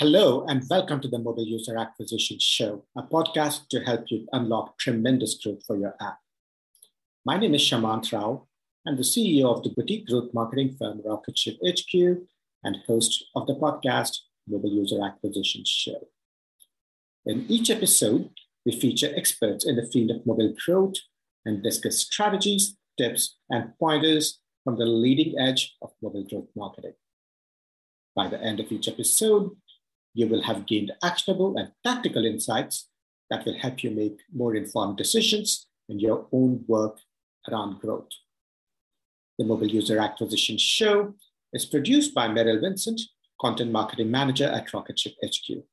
Hello, and welcome to the Mobile User Acquisition Show, a podcast to help you unlock tremendous growth for your app. My name is Shamanth Rao. I'm the CEO of the boutique growth marketing firm Rocketship HQ and host of the podcast Mobile User Acquisition Show. In each episode, we feature experts in the field of mobile growth and discuss strategies, tips, and pointers from the leading edge of mobile growth marketing. By the end of each episode, you will have gained actionable and tactical insights that will help you make more informed decisions in your own work around growth. The Mobile User Acquisition Show is produced by Meryl Vincent, Content Marketing Manager at Rocketship HQ.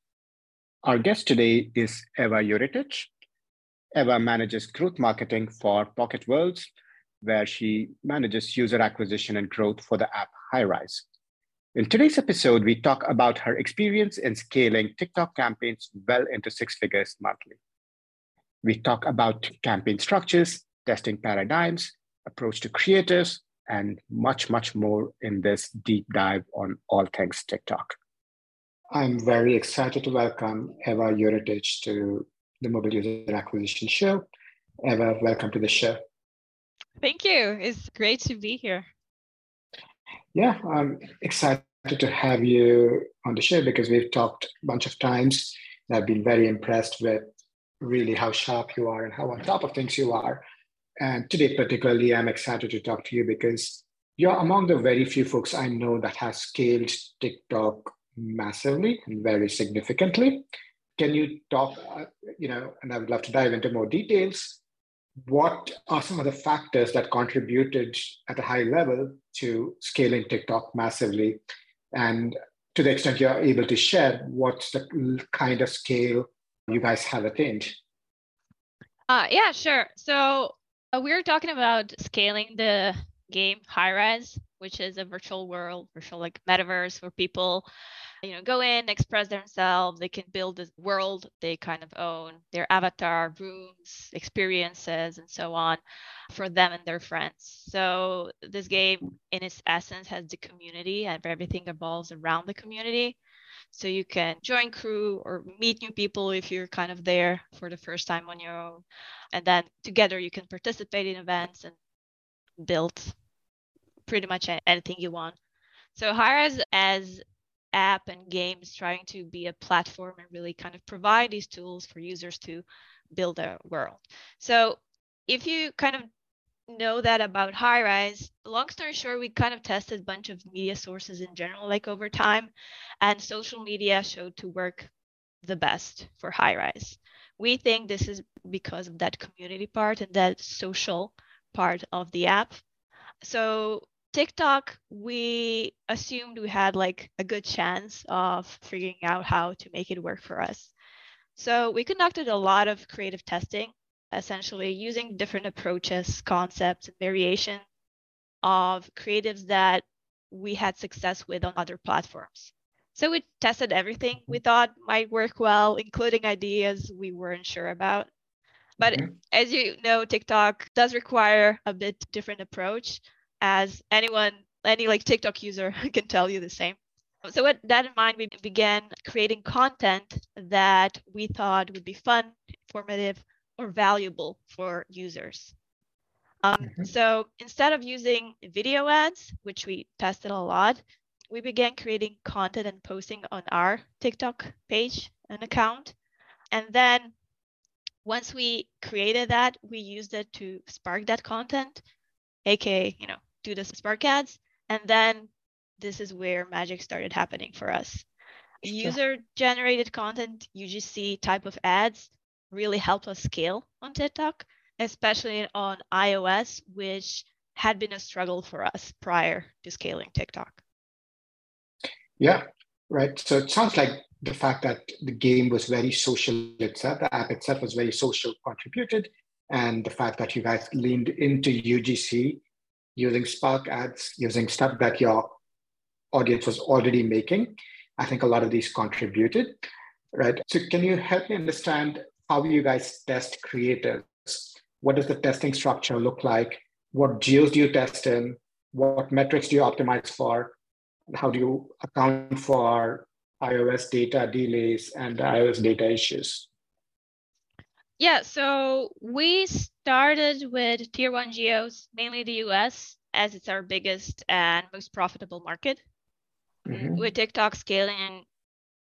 Our guest today is Eva Juretić. Eva manages growth marketing for Pocket Worlds, where she manages user acquisition and growth for the app Highrise. In today's episode, we talk about her experience in scaling TikTok campaigns well into six figures monthly. We talk about campaign structures, testing paradigms, approach to creatives, and much, much more in this deep dive on all things TikTok. I'm very excited to welcome Eva Juretić to the Mobile User Acquisition Show. Eva, welcome to the show. Thank you. It's great to be here. Yeah, I'm excited to have you on the show because we've talked a bunch of times. I've been very impressed with really how sharp you are and how on top of things you are. And today, particularly, I'm excited to talk to you because you're among the very few folks I know that has scaled TikTok massively and very significantly. Can you talk, uh, you know, and I would love to dive into more details what are some of the factors that contributed at a high level to scaling TikTok massively? And to the extent you're able to share, what's the kind of scale you guys have attained? Uh, yeah, sure. So uh, we are talking about scaling the game Highrise, which is a virtual world, virtual like metaverse where people you know go in express themselves they can build the world they kind of own their avatar rooms experiences and so on for them and their friends. So this game in its essence has the community and everything evolves around the community. So you can join crew or meet new people if you're kind of there for the first time on your own. And then together you can participate in events and build pretty much anything you want. So Highrise as app and games trying to be a platform and really kind of provide these tools for users to build a world. So if you kind of know that about Highrise, long story short, we kind of tested a bunch of media sources in general, like over time, and social media showed to work the best for Highrise. We think this is because of that community part and that social part of the app. So TikTok, we assumed we had like a good chance of figuring out how to make it work for us. So we conducted a lot of creative testing, essentially using different approaches, concepts, and variation of creatives that we had success with on other platforms. So we tested everything we thought might work well, including ideas we weren't sure about. But mm-hmm. as you know, TikTok does require a bit different approach as anyone, any like TikTok user can tell you the same. So with that in mind, we began creating content that we thought would be fun, informative, or valuable for users. Um, mm-hmm. So instead of using video ads, which we tested a lot, we began creating content and posting on our TikTok page and account. And then once we created that, we used it to spark that content, aka, you know, do the Spark ads. And then this is where magic started happening for us. User generated content, UGC type of ads really helped us scale on TikTok, especially on iOS, which had been a struggle for us prior to scaling TikTok. Yeah, right. So it sounds like the fact that the game was very social itself, the app itself was very social contributed, and the fact that you guys leaned into UGC using Spark ads, using stuff that your audience was already making. I think a lot of these contributed, right? So can you help me understand how you guys test creatives? What does the testing structure look like? What geos do you test in? What metrics do you optimize for? How do you account for iOS data delays and iOS data issues? Yeah, so we started with tier one geos, mainly the US, as it's our biggest and most profitable market. Mm-hmm. With TikTok scaling and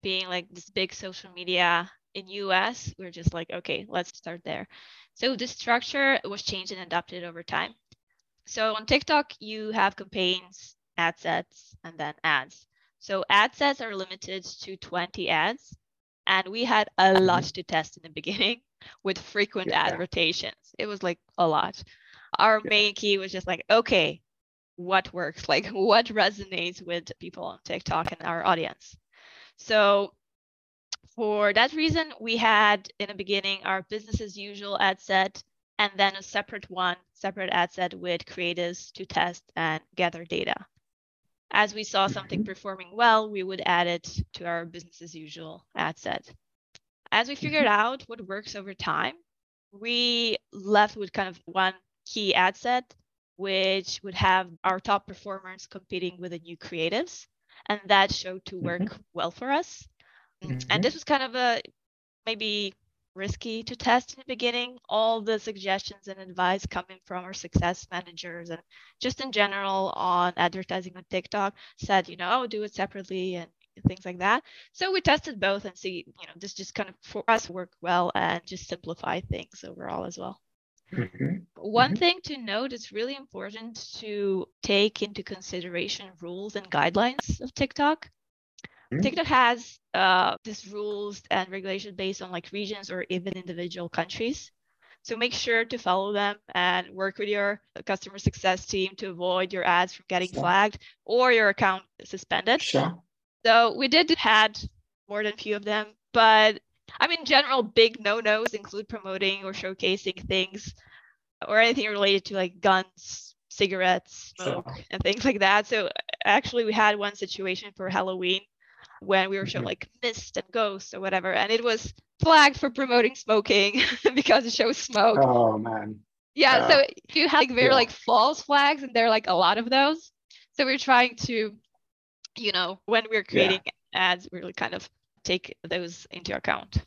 being like this big social media in US, we're just like, okay, let's start there. So the structure was changed and adapted over time. So on TikTok, you have campaigns, ad sets, and then ads. So ad sets are limited to 20 ads. And we had a mm-hmm. lot to test in the beginning with frequent yeah. ad rotations. It was like a lot. Our yeah. main key was just like, okay, what works? Like what resonates with people on TikTok and our audience? So for that reason, we had in the beginning our business as usual ad set and then a separate one, separate ad set with creatives to test and gather data. As we saw something mm-hmm. performing well, we would add it to our business as usual ad set. As we figured mm-hmm. out what works over time, we left with kind of one key ad set, which would have our top performers competing with the new creatives. And that showed to work mm-hmm. well for us. Mm-hmm. And this was kind of a maybe risky to test in the beginning. All the suggestions and advice coming from our success managers and just in general on advertising on TikTok said, you know, do it separately and things like that. So we tested both and see, you know, this just kind of for us work well and just simplify things overall as well. Mm-hmm. One mm-hmm. thing to note is really important to take into consideration rules and guidelines of TikTok. Mm-hmm. TikTok has uh, these rules and regulations based on like regions or even individual countries. So make sure to follow them and work with your customer success team to avoid your ads from getting sure. flagged or your account suspended. Sure. So we did had more than a few of them, but I mean, general big no-nos include promoting or showcasing things or anything related to like guns, cigarettes, smoke, sure. and things like that. So actually, we had one situation for Halloween when we were showing mm-hmm. like mist and ghosts or whatever, and it was flagged for promoting smoking because it shows smoke. Oh man. Yeah, uh, so you have like very yeah. like false flags, and there are like a lot of those. So we're trying to, you know, when we're creating yeah. ads, we really kind of take those into account.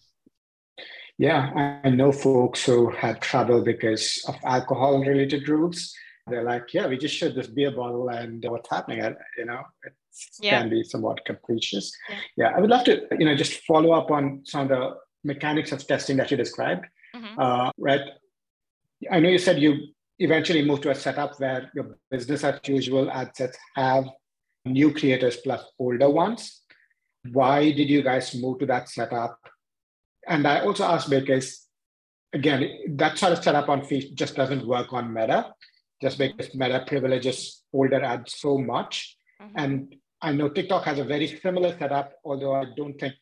Yeah, I know folks who had trouble because of alcohol related rules. They're like, yeah, we just showed this beer bottle and what's happening? You know, it yeah. can be somewhat capricious. Yeah. yeah. I would love to, you know, just follow up on some of the mechanics of testing that you described. Mm-hmm. Uh, right. I know you said you eventually moved to a setup where your business as usual ad sets have new creatives plus older ones. Why did you guys move to that setup? And I also asked because, again, that sort of setup on feed just doesn't work on Meta, just because Meta privileges older ads so much. Mm-hmm. And I know TikTok has a very similar setup, although I don't think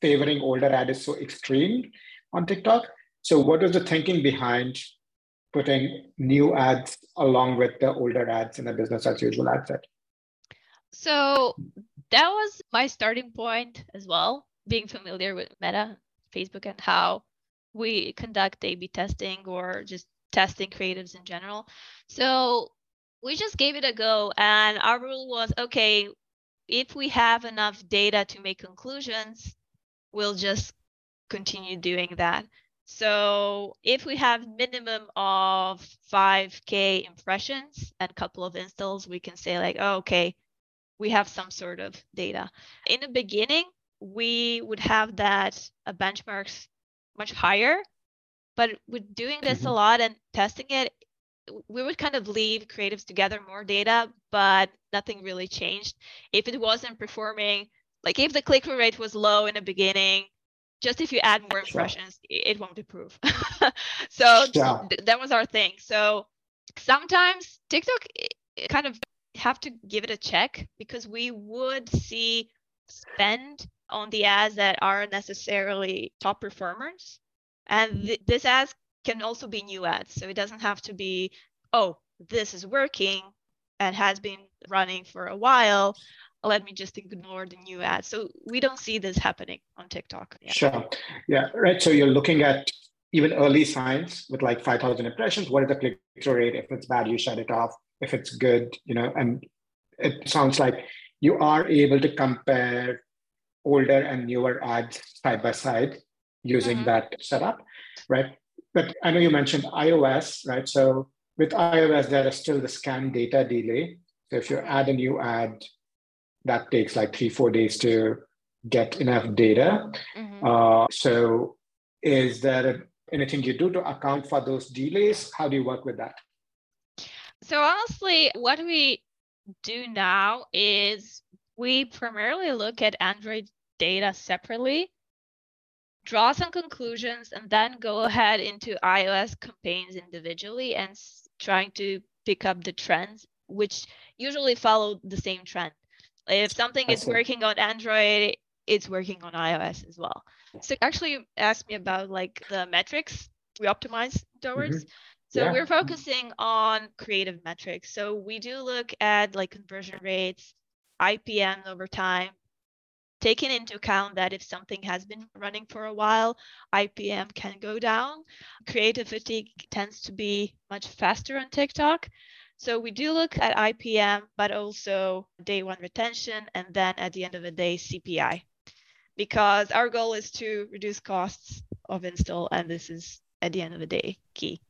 favoring older ad is so extreme on TikTok. So, what was the thinking behind putting new ads along with the older ads in a business as usual ad set? So, that was my starting point as well, being familiar with Meta, Facebook, and how we conduct A B testing or just testing creatives in general. So we just gave it a go, and our rule was okay, if we have enough data to make conclusions, we'll just continue doing that. So if we have minimum of 5k impressions and a couple of installs, we can say like, oh, okay, we have some sort of data. In the beginning, we would have that uh, benchmarks much higher, but with doing this mm-hmm. a lot and testing it, we would kind of leave creatives to gather more data, but nothing really changed. If it wasn't performing, like if the click through rate was low in the beginning, just if you add more impressions, sure. it won't improve. so yeah. th- that was our thing. So sometimes TikTok kind of have to give it a check because we would see spend on the ads that aren't necessarily top performers. And mm-hmm. th- this ads can also be new ads. So it doesn't have to be, oh, this is working and has been running for a while. Let me just ignore the new ads. So we don't see this happening on TikTok. Yeah. Sure. Yeah. Right. So you're looking at even early signs with like 5,000 impressions. What is the click through rate? If it's bad, you shut it off if it's good, you know, and it sounds like you are able to compare older and newer ads side by side using mm-hmm. that setup, right? But I know you mentioned iOS, right? So with iOS, there is still the SKAN data delay. So if you add a new ad, that takes like three, four days to get enough data. Mm-hmm. Uh, so is there anything you do to account for those delays? How do you work with that? So honestly, what we do now is we primarily look at Android data separately, draw some conclusions, and then go ahead into iOS campaigns individually and trying to pick up the trends, which usually follow the same trend. If something is working on Android, it's working on iOS as well. So actually ask me about like the metrics we optimize towards. Mm-hmm. So yeah. we're focusing on creative metrics. So we do look at like conversion rates, IPM over time, taking into account that if something has been running for a while, IPM can go down. Creativity tends to be much faster on TikTok. So we do look at IPM, but also day one retention, and then at the end of the day, CPI, because our goal is to reduce costs of install, and this is at the end of the day key.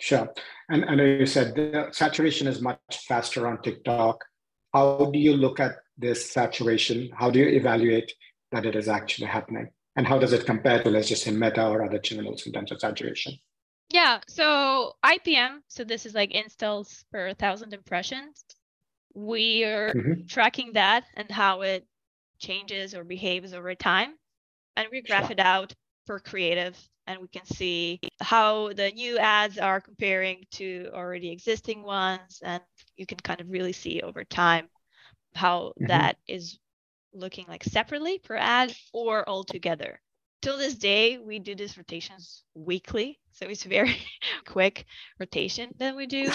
Sure. And I know you said the saturation is much faster on TikTok. How do you look at this saturation? How do you evaluate that it is actually happening? And how does it compare to, let's just say, Meta or other channels in terms of saturation? Yeah. So IPM, so this is like installs per thousand impressions. We are mm-hmm. tracking that and how it changes or behaves over time. And we graph sure. it out per creative and we can see how the new ads are comparing to already existing ones and you can kind of really see over time how mm-hmm. that is looking like separately per ad or all together till this day we do these rotations weekly so it's very quick rotation that we do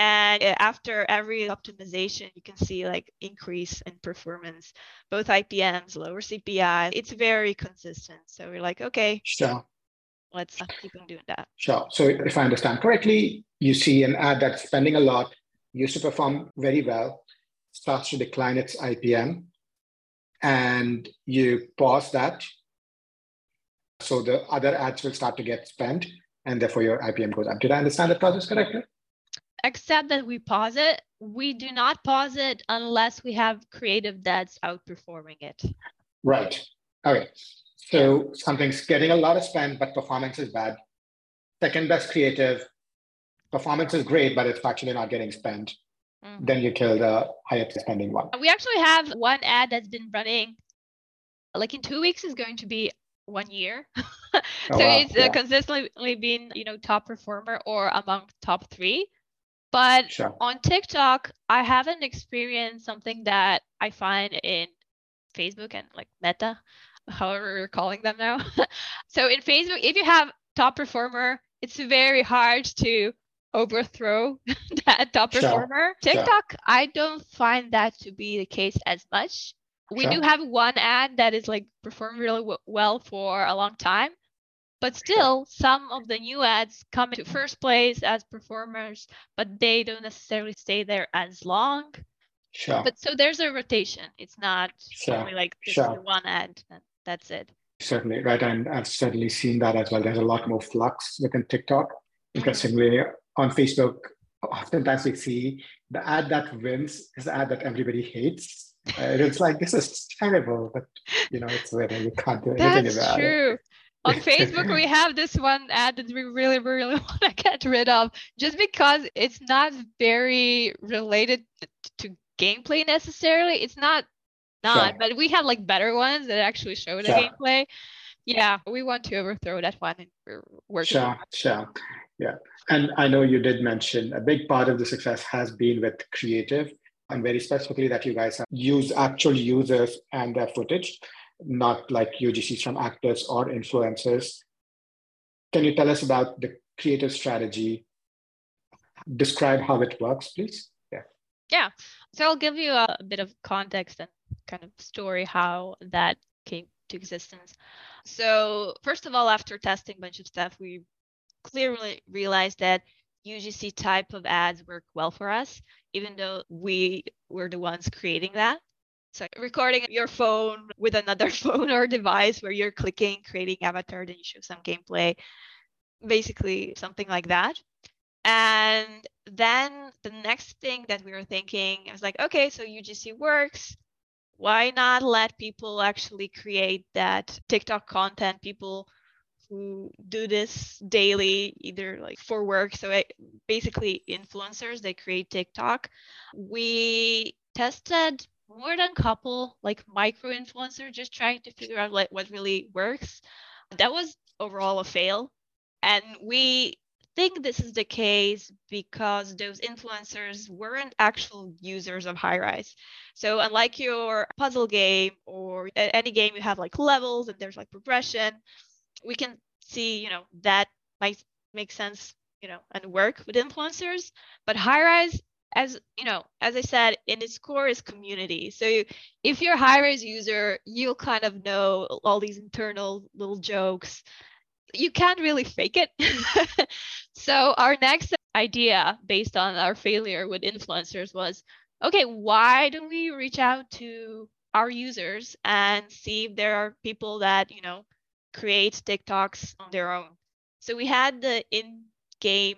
and eh, after every optimization you can see like increase in performance both ipms lower cpi it's very consistent so we're like okay sure let's uh, keep on doing that. Sure. So if I understand correctly, you see an ad that's spending a lot, used to perform very well, starts to decline its IPM, and you pause that. So the other ads will start to get spent, and therefore your IPM goes up. Did I understand the process correctly? Except that we pause it. We do not pause it unless we have creative that's outperforming it. Right. Okay. So something's getting a lot of spend, but performance is bad. Second best creative, performance is great, but it's actually not getting spent. Mm-hmm. Then you kill the highest spending one. We actually have one ad that's been running, like in two weeks is going to be one year. so oh, wow. it's uh, yeah. consistently been, you know, top performer or among top three. But sure. on TikTok, I haven't experienced something that I find in Facebook and like Meta, however we're calling them now. so in Facebook, if you have top performer, it's very hard to overthrow that top sure. performer. TikTok, sure. I don't find that to be the case as much. We do have one ad that is like performed really w- well for a long time, but still some of the new ads come into first place as performers, but they don't necessarily stay there as long. Sure. But so there's a rotation. It's not only like sure. one ad that's it. Certainly, right. And I've certainly seen that as well. There's a lot more flux within TikTok. Mm-hmm. Interestingly, on Facebook, oftentimes we see the ad that wins is the ad that everybody hates. Uh, it's like this is terrible, but you know, it's there. You can't do anything That's about true. it. On Facebook, we have this one ad that we really, really want to get rid of just because it's not very related to gameplay necessarily. It's not not, sure. but we have like better ones that actually show the sure. gameplay. Yeah, we want to overthrow that one and we're working. Sure, sure. Yeah. And I know you did mention a big part of the success has been with creative and very specifically that you guys have used actual users and their footage, not like UGCs from actors or influencers. Can you tell us about the creative strategy? Describe how it works, please. Yeah. Yeah. So I'll give you a, a bit of context and kind of story how that came to existence. So first of all, after testing a bunch of stuff, we clearly realized that UGC type of ads work well for us, even though we were the ones creating that. So recording your phone with another phone or device where you're clicking, creating avatar, then you show some gameplay, basically something like that. And then the next thing that we were thinking, I was like, okay, so UGC works. Why not let people actually create that TikTok content? People who do this daily, either like for work. So it, basically, influencers they create TikTok. We tested more than couple like micro influencer just trying to figure out like what really works. That was overall a fail, and we think this is the case because those influencers weren't actual users of Highrise. So unlike your puzzle game or any game you have like levels and there's like progression, we can see, you know, that might make sense, you know, and work with influencers. But Highrise, as you know, as I said, in its core is community. So if you're a Highrise user, you'll kind of know all these internal little jokes. You can't really fake it. so our next idea based on our failure with influencers was okay, why don't we reach out to our users and see if there are people that, you know, create TikToks on their own. So we had the in-game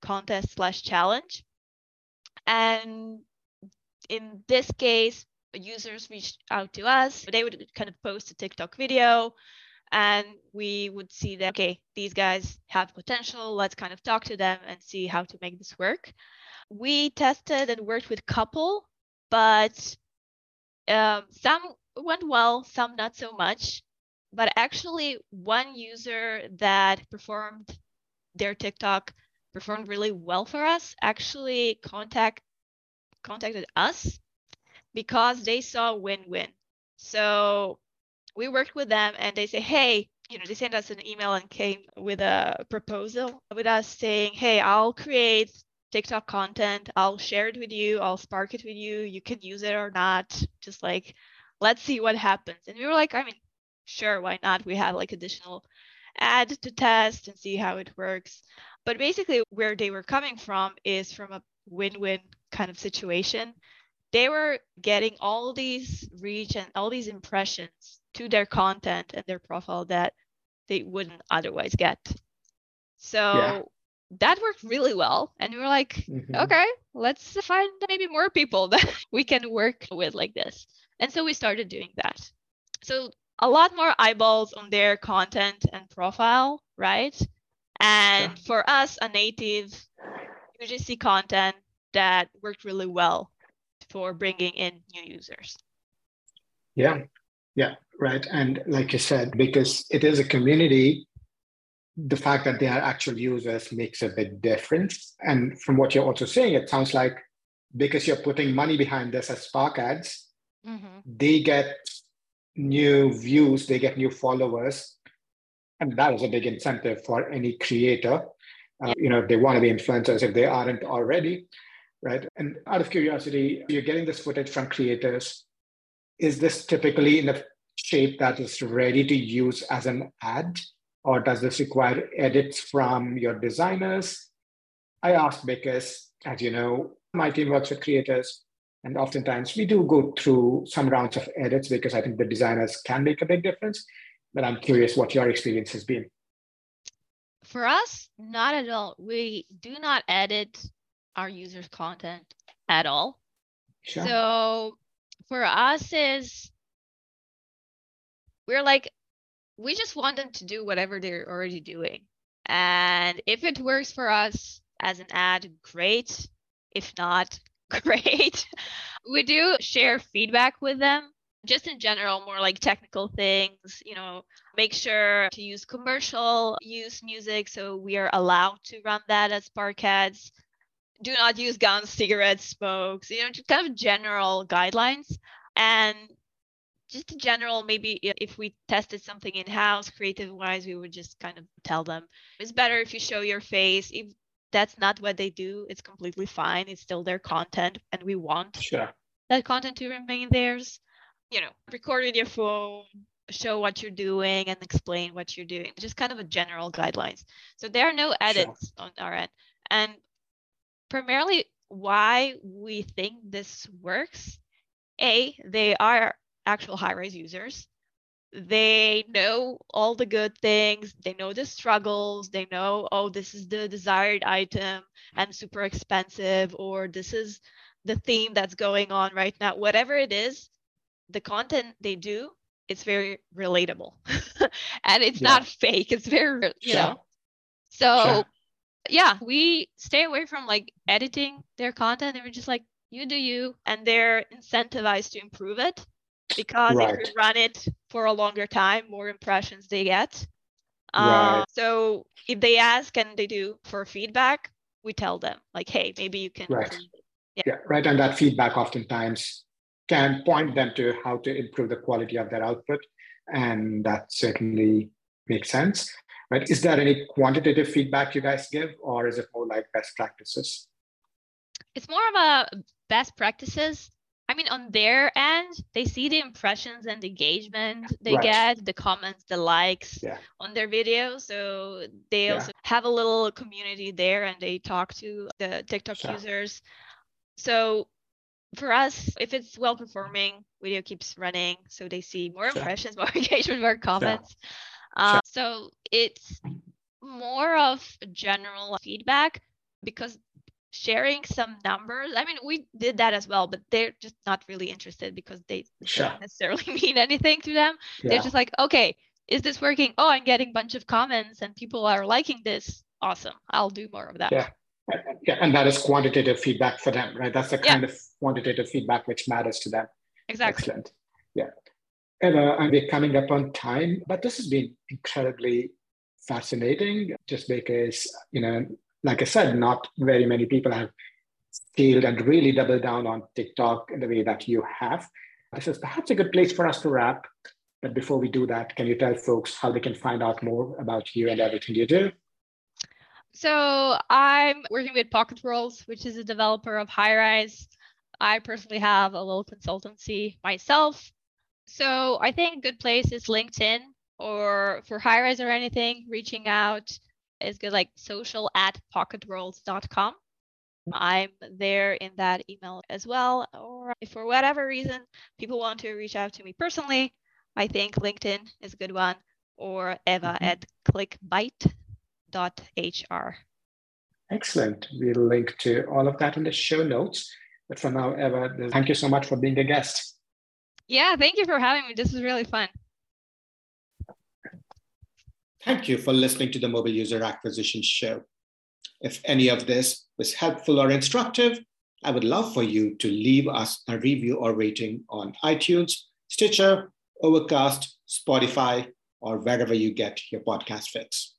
contest slash challenge. And in this case, users reached out to us. They would kind of post a TikTok video and we would see that, okay, these guys have potential. Let's kind of talk to them and see how to make this work. We tested and worked with couple, but um, some went well, some not so much but actually one user that performed their TikTok performed really well for us actually contact contacted us because they saw win-win. So we worked with them and they say, hey, you know, they sent us an email and came with a proposal with us saying, hey, I'll create TikTok content. I'll share it with you. I'll spark it with you. You can use it or not. Just like, let's see what happens. And we were like, I mean, sure, why not? We have like additional ad to test and see how it works. But basically, where they were coming from is from a win win kind of situation. They were getting all these reach and all these impressions to their content and their profile that they wouldn't otherwise get. So yeah. that worked really well. And we were like, mm-hmm. okay, let's find maybe more people that we can work with like this. And so we started doing that. So a lot more eyeballs on their content and profile, right? And yeah. for us, a native UGC content that worked really well for bringing in new users. Yeah, yeah, right. And like you said, because it is a community, the fact that they are actual users makes a big difference. And from what you're also saying, it sounds like because you're putting money behind this as Spark ads, mm-hmm. they get new views, they get new followers. And that is a big incentive for any creator. Uh, you know, they want to be influencers if they aren't already, right? And out of curiosity, you're getting this footage from creators. Is this typically in a shape that is ready to use as an ad? Or does this require edits from your designers? I ask because, as you know, my team works with creators and oftentimes we do go through some rounds of edits because I think the designers can make a big difference. But I'm curious what your experience has been. For us, not at all. We do not edit our users' content at all. Sure. So for us is we're like we just want them to do whatever they're already doing. And if it works for us as an ad, great. If not, great. we do share feedback with them just in general more like technical things you know make sure to use commercial use music so we are allowed to run that as ads do not use guns cigarettes smokes you know just kind of general guidelines and just in general maybe if we tested something in house creative wise we would just kind of tell them it's better if you show your face if that's not what they do, it's completely fine. It's still their content, and we want sure. that content to remain theirs. You know, record with your phone, show what you're doing, and explain what you're doing. Just kind of a general guidelines. So there are no edits sure. on our end, and primarily why we think this works A, they are actual Highrise users. They know all the good things, they know the struggles, they know, oh, this is the desired item and super expensive, or this is the theme that's going on right now. Whatever it is, the content they do, it's very relatable and it's yeah. not fake. It's very, you sure. know. So, sure. yeah, we stay away from like editing their content and we're just like, you do you, and they're incentivized to improve it because right. if you run it for a longer time, more impressions they get. Right. Uh, so if they ask and they do for feedback, we tell them like, hey, maybe you can. Right. Yeah. yeah. Right. And that feedback oftentimes can point them to how to improve the quality of their output, and that certainly makes sense. Right. Is there any quantitative feedback you guys give, or is it more like best practices? It's more of a best practices I mean, on their end, they see the impressions and the engagement they right. get, the comments, the likes yeah. on their videos. So they yeah. also have a little community there and they talk to the TikTok sure. users. So for us, if it's well performing, video keeps running. So they see more sure. impressions, more engagement, more comments. Sure. Uh, so it's more of general feedback because sharing some numbers. I mean, we did that as well, but they're just not really interested because they sure. don't necessarily mean anything to them. Yeah. They're just like, okay, is this working? Oh, I'm getting a bunch of comments and people are liking this. Awesome. I'll do more of that. Yeah. Yeah, and that is quantitative feedback for them, right? That's the kind yeah. of quantitative feedback which matters to them. Exactly. Excellent. Yeah. Eva, uh, and we're coming up on time, but this has been incredibly fascinating just because, you know, like I said, not very many people have scaled and really doubled down on TikTok in the way that you have. This is perhaps a good place for us to wrap. But before we do that, can you tell folks how they can find out more about you and everything you do? So I'm working with Pocket Worlds, which is a developer of Highrise. I personally have a little consultancy myself. So I think a good place is LinkedIn or for Highrise or anything, reaching out is good, like social at pocketworlds.com. I'm there in that email as well. Or if for whatever reason people want to reach out to me personally, I think LinkedIn is a good one, or Eva mm-hmm. at clickbyte.hr. Excellent. We'll link to all of that in the show notes. But for now, Eva, thank you so much for being a guest. Yeah, thank you for having me. This was really fun. Thank you for listening to the Mobile User Acquisition Show. If any of this was helpful or instructive, I would love for you to leave us a review or rating on iTunes, Stitcher, Overcast, Spotify, or wherever you get your podcast fix.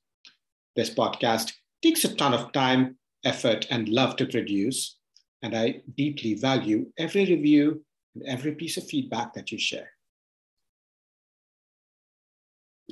This podcast takes a ton of time, effort, and love to produce, and I deeply value every review and every piece of feedback that you share.